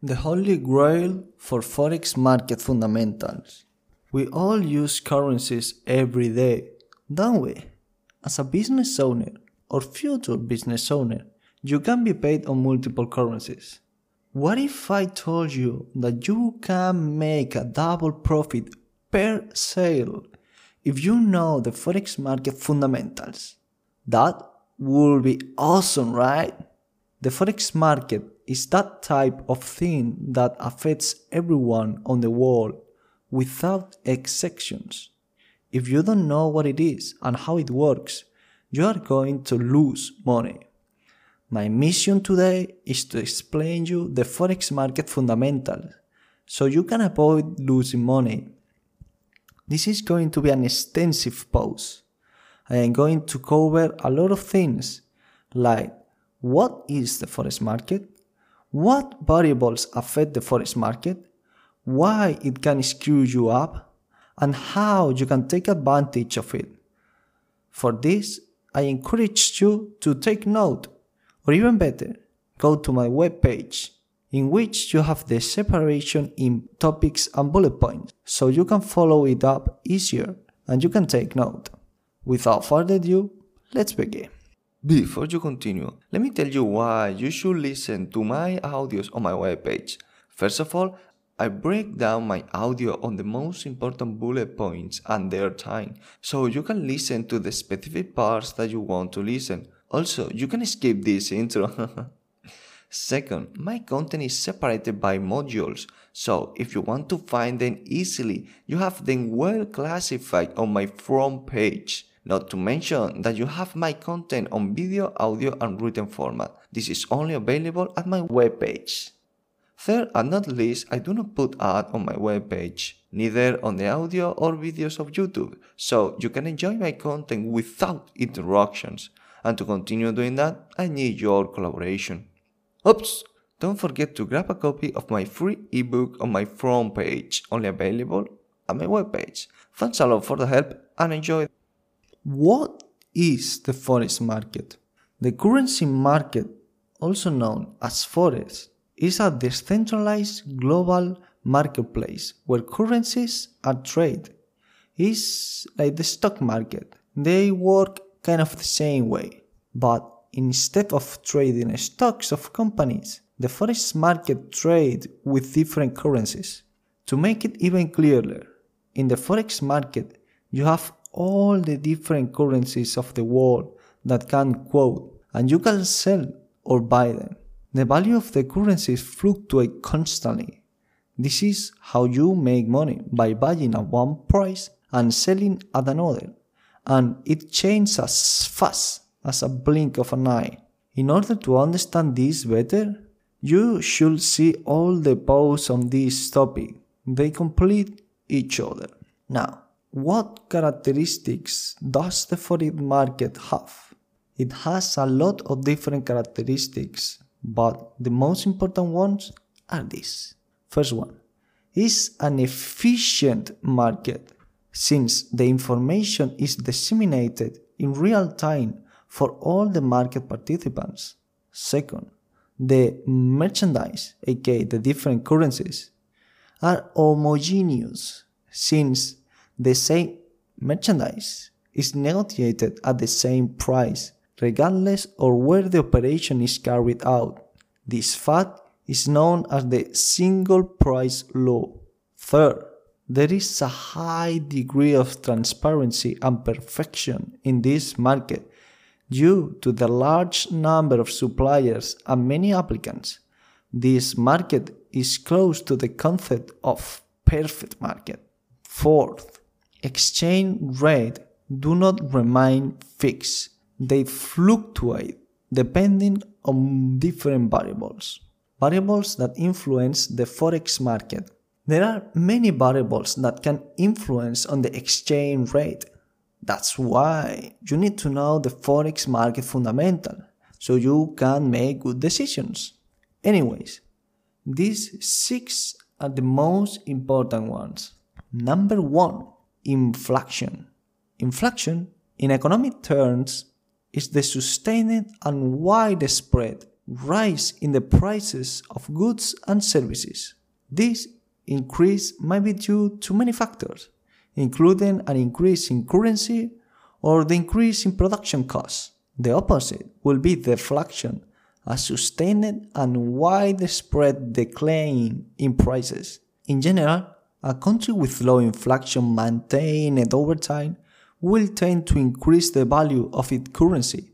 The holy grail for forex market fundamentals. We all use currencies every day, don't we? As a business owner or future business owner, you can be paid on multiple currencies. What if I told you that you can make a double profit per sale if you know the forex market fundamentals? That would be awesome, right? The forex market is that type of thing that affects everyone on the world without exceptions. If you don't know what it is and how it works, you are going to lose money. My mission today is to explain you the forex market fundamentals so you can avoid losing money. This is going to be an extensive post. I am going to cover a lot of things like what is the forex market, what variables affect the forex market, why it can screw you up, and how you can take advantage of it. For this, I encourage you to take note, or even better, go to my webpage, in which you have the separation in topics and bullet points, so you can follow it up easier and you can take note. Without further ado, let's begin. Before you continue, let me tell you why you should listen to my audios on my webpage. First of all, I break down my audio on the most important bullet points and their time, so you can listen to the specific parts that you want to listen. Also, you can skip this intro. Second, my content is separated by modules, so if you want to find them easily, you have them well classified on my front page. Not to mention that you have my content on video, audio, and written format. This is only available at my webpage. Third and not least, I do not put ads on my webpage, neither on the audio or videos of YouTube, so you can enjoy my content without interruptions. And to continue doing that, I need your collaboration. Oops! Don't forget to grab a copy of my free ebook on my front page, only available at my webpage. Thanks a lot for the help and enjoy. What is the forex market? The currency market, also known as forex, is a decentralized global marketplace where currencies are traded. It's like the stock market. They work kind of the same way, but instead of trading stocks of companies, the forex market trade with different currencies. To make it even clearer, in the forex market, you have all the different currencies of the world that can quote and you can sell or buy them. The value of the currencies fluctuate constantly. This is how you make money by buying at one price and selling at another, and it changes as fast as a blink of an eye. In order to understand this better, you should see all the posts on this topic. They complete each other. Now, what characteristics does the foreign market have? It has a lot of different characteristics, but the most important ones are these. First one is an efficient market since the information is disseminated in real time for all the market participants. Second, the merchandise, aka the different currencies, are homogeneous since the same merchandise is negotiated at the same price regardless of where the operation is carried out. This fact is known as the single price law. Third, there is a high degree of transparency and perfection in this market due to the large number of suppliers and many applicants. This market is close to the concept of perfect market. Fourth, exchange rate do not remain fixed. They fluctuate depending on different variables. Variables that influence the forex market. There are many variables that can influence on the exchange rate. That's why you need to know the forex market fundamental so you can make good decisions. Anyways, these six are the most important ones. Number one, inflation. Inflation, in economic terms, is the sustained and widespread rise in the prices of goods and services. This increase might be due to many factors, including an increase in currency or the increase in production costs. The opposite will be deflation, a sustained and widespread decline in prices. In general, a country with low inflation maintained over time will tend to increase the value of its currency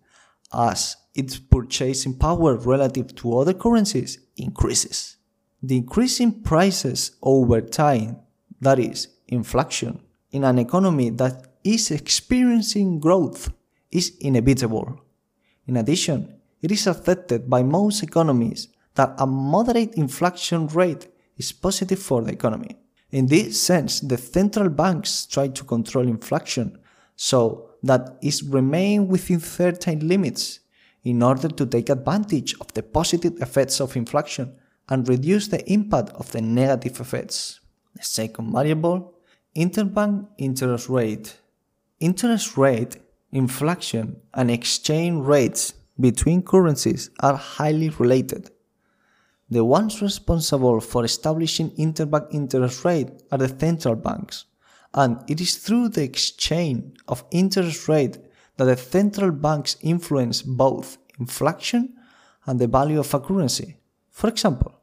as its purchasing power relative to other currencies increases. The increase in prices over time, that is, inflation, in an economy that is experiencing growth, is inevitable. In addition, it is accepted by most economies that a moderate inflation rate is positive for the economy. In this sense, the central banks try to control inflation so that it remains within certain limits in order to take advantage of the positive effects of inflation and reduce the impact of the negative effects. The second variable, interbank interest rate. Interest rate, inflation, and exchange rates between currencies are highly related. The ones responsible for establishing interbank interest rate are the central banks, and it is through the exchange of interest rate that the central banks influence both inflation and the value of a currency. For example,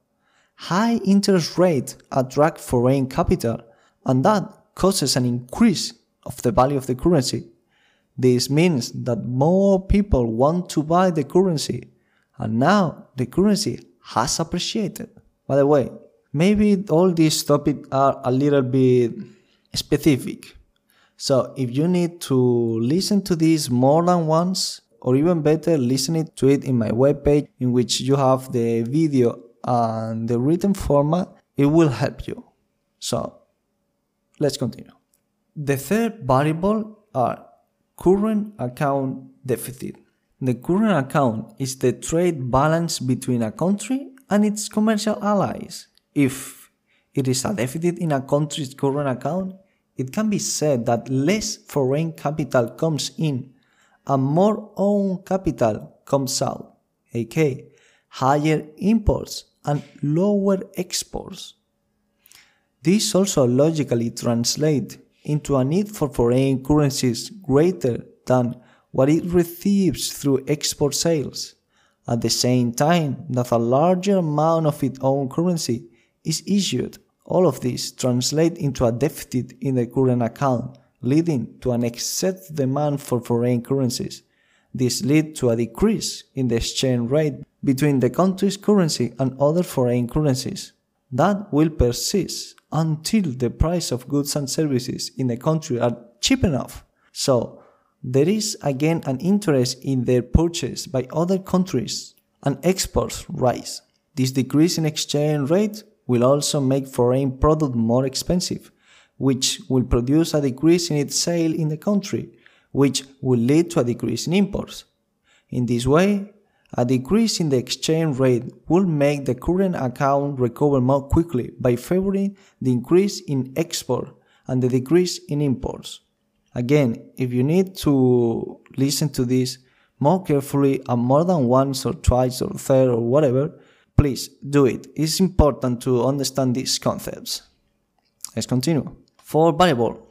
high interest rates attract foreign capital and that causes an increase of the value of the currency. This means that more people want to buy the currency and now the currency has appreciated. By the way, maybe all these topics are a little bit specific. So if you need to listen to this more than once, or even better, listening to it in my webpage in which you have the video and the written format, it will help you. So let's continue. The third variable are current account deficit. The current account is the trade balance between a country and its commercial allies. If it is a deficit in a country's current account, it can be said that less foreign capital comes in and more own capital comes out, aka higher imports and lower exports. This also logically translates into a need for foreign currencies greater than what it receives through export sales, at the same time that a larger amount of its own currency is issued. All of this translates into a deficit in the current account, leading to an excess demand for foreign currencies. This leads to a decrease in the exchange rate between the country's currency and other foreign currencies. That will persist until the price of goods and services in the country are cheap enough. So, there is again an interest in their purchase by other countries and exports rise. This decrease in exchange rate will also make foreign product more expensive, which will produce a decrease in its sale in the country, which will lead to a decrease in imports. In this way, a decrease in the exchange rate will make the current account recover more quickly by favoring the increase in export and the decrease in imports. Again, if you need to listen to this more carefully and more than once or twice or third or whatever, please do it. It's important to understand these concepts. Let's continue. For variable,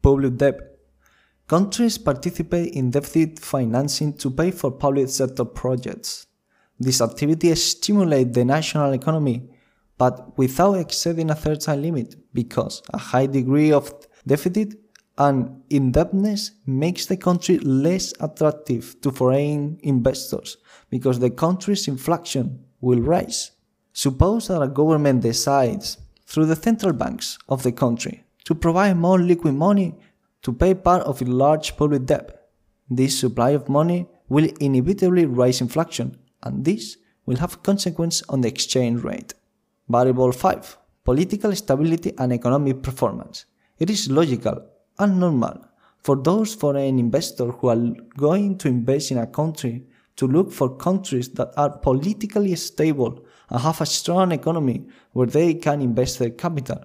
public debt. Countries participate in deficit financing to pay for public sector projects. This activity stimulates the national economy, but without exceeding a certain limit, because a high degree of deficit and indebtedness makes the country less attractive to foreign investors because the country's inflation will rise. Suppose that a government decides, through the central banks of the country, to provide more liquid money to pay part of its large public debt. This supply of money will inevitably raise inflation, and this will have consequence on the exchange rate. Variable 5. Political stability and economic performance. It is logical and normal for those foreign investors who are going to invest in a country to look for countries that are politically stable and have a strong economy where they can invest their capital.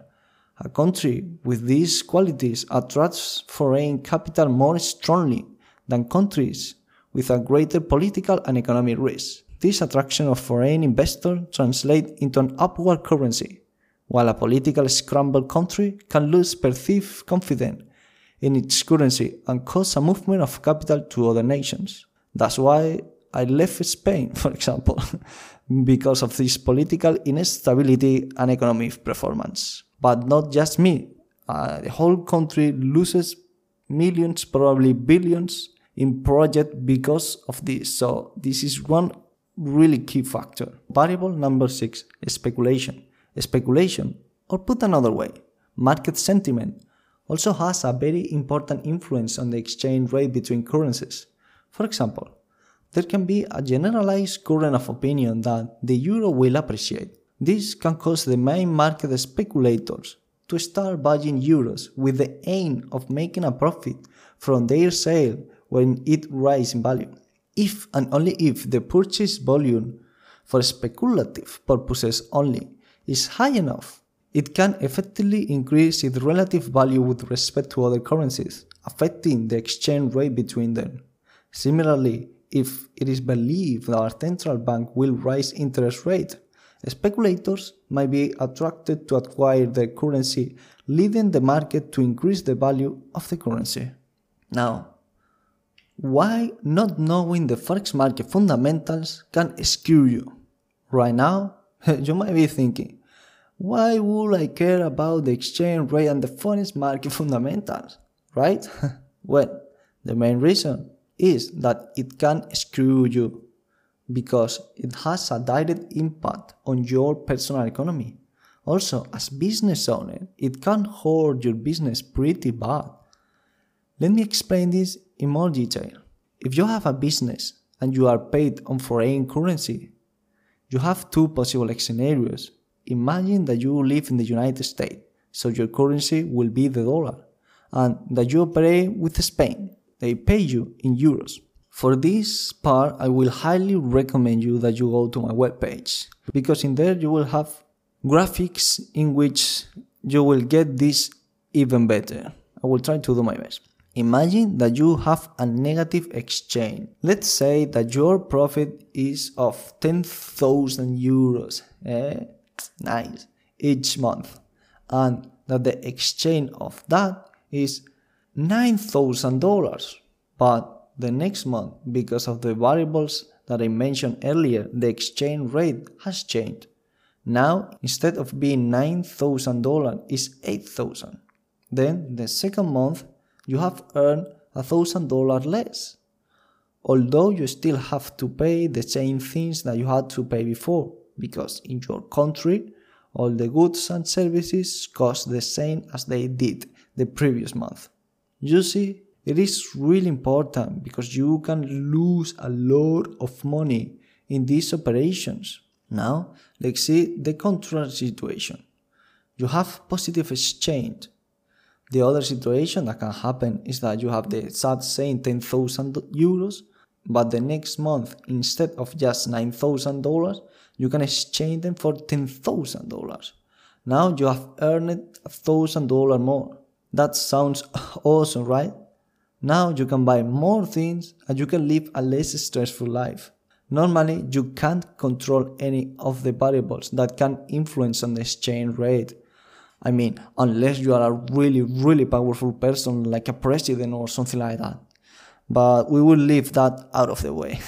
A country with these qualities attracts foreign capital more strongly than countries with a greater political and economic risk. this attraction of foreign investors translates into an upward currency, while a political scrambled country can lose perceived confidence in its currency and cause a movement of capital to other nations. That's why I left Spain, for example, because of this political instability and economic performance. But not just me, uh, the whole country loses millions, probably billions in project because of this. So this is one really key factor. Variable number six, speculation. Speculation, or put another way, market sentiment also has a very important influence on the exchange rate between currencies. For example, there can be a generalized current of opinion that the euro will appreciate. This can cause the main market speculators to start buying euros with the aim of making a profit from their sale when it rises in value. If and only if the purchase volume for speculative purposes only is high enough, it can effectively increase its relative value with respect to other currencies, affecting the exchange rate between them. Similarly, if it is believed that our central bank will raise interest rate, speculators might be attracted to acquire the currency, leading the market to increase the value of the currency. Now, why not knowing the forex market fundamentals can skew you? Right now, you might be thinking, why would I care about the exchange rate and the forex market fundamentals? Right? well, the main reason is that it can screw you because it has a direct impact on your personal economy. Also, as business owner, it can hurt your business pretty bad. Let me explain this in more detail. If you have a business and you are paid on foreign currency, you have two possible scenarios. Imagine that you live in the United States, so your currency will be the dollar, and that you operate with Spain, they pay you in euros. For this part, I will highly recommend you that you go to my webpage because in there you will have graphics in which you will get this even better. I will try to do my best. Imagine that you have a negative exchange. Let's say that your profit is of 10,000 euros. Eh? Nice. Each month. And that the exchange of that is $9,000. But the next month, because of the variables that I mentioned earlier, the exchange rate has changed. Now, instead of being $9,000, it's 8000 Then, the second month, you have earned $1,000 less. Although you still have to pay the same things that you had to pay before, because in your country, all the goods and services cost the same as they did the previous month. You see, it is really important because you can lose a lot of money in these operations. Now, let's see the contrary situation. You have positive exchange. The other situation that can happen is that you have the same 10,000 euros, but the next month, instead of just $9,000, you can exchange them for $10,000. Now you have earned $1,000 more. That sounds awesome, right? Now you can buy more things and you can live a less stressful life. Normally, you can't control any of the variables that can influence on the exchange rate. I mean, unless you are a really, really powerful person like a president or something like that. But we will leave that out of the way.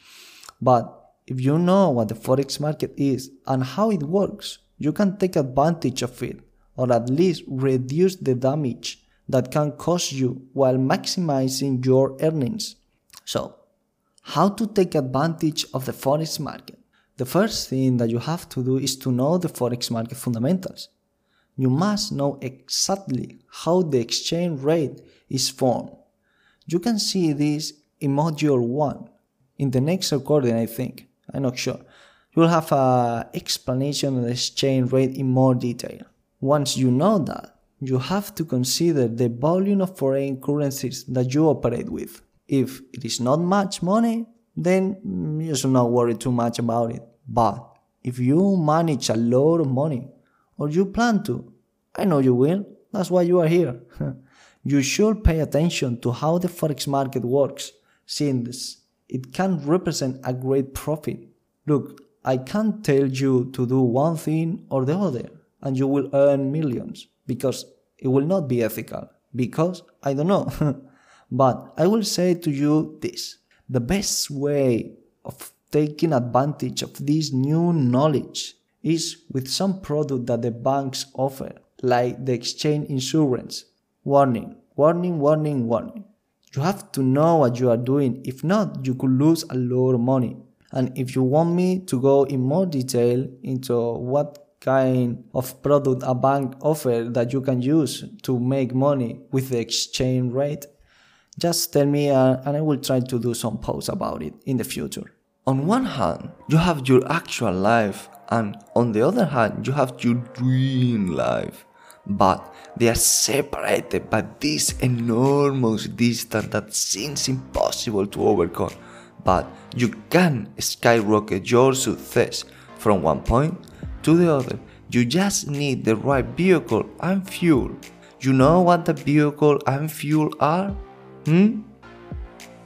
but if you know what the forex market is and how it works, you can take advantage of it or at least reduce the damage that can cause you while maximizing your earnings. So, how to take advantage of the forex market? The first thing that you have to do is to know the forex market fundamentals. You must know exactly how the exchange rate is formed. You can see this in module 1 in the next recording I think. I'm not sure. You will have an explanation of the exchange rate in more detail. Once you know that, you have to consider the volume of foreign currencies that you operate with. If it is not much money, then mm, you should not worry too much about it. But if you manage a lot of money, or you plan to, I know you will, that's why you are here. you should pay attention to how the forex market works, since it can represent a great profit. Look, I can't tell you to do one thing or the other and you will earn millions because it will not be ethical. Because I don't know. but I will say to you this the best way of taking advantage of this new knowledge is with some product that the banks offer, like the exchange insurance. Warning, warning, warning, warning. You have to know what you are doing. If not, you could lose a lot of money. And if you want me to go in more detail into what kind of product a bank offer that you can use to make money with the exchange rate, just tell me uh, and I will try to do some posts about it in the future. On one hand, you have your actual life, and on the other hand, you have your dream life. But they are separated by this enormous distance that seems impossible to overcome. But you can skyrocket your success from one point to the other. You just need the right vehicle and fuel. You know what the vehicle and fuel are? Hmm?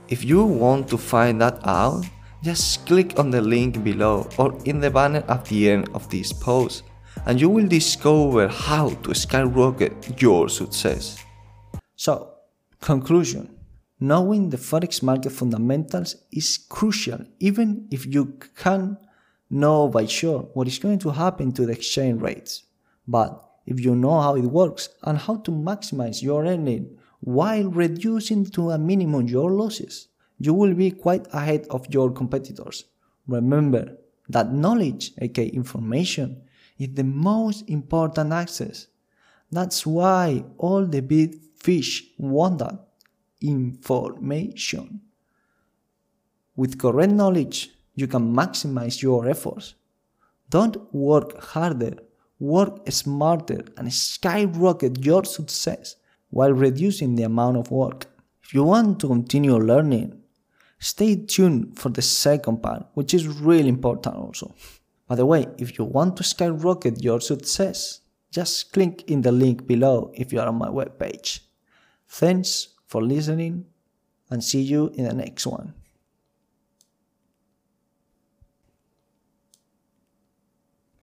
If you want to find that out, just click on the link below or in the banner at the end of this post and you will discover how to skyrocket your success. So, conclusion knowing the forex market fundamentals is crucial even if you can't know by sure what is going to happen to the exchange rates. But if you know how it works and how to maximize your earning while reducing to a minimum your losses, you will be quite ahead of your competitors. Remember that knowledge, aka information, is the most important access. That's why all the big fish want that information. With correct knowledge, you can maximize your efforts. Don't work harder, work smarter and skyrocket your success while reducing the amount of work. If you want to continue learning, stay tuned for the second part, which is really important also. By the way, if you want to skyrocket your success, just click in the link below if you are on my webpage. Thanks for listening and see you in the next one.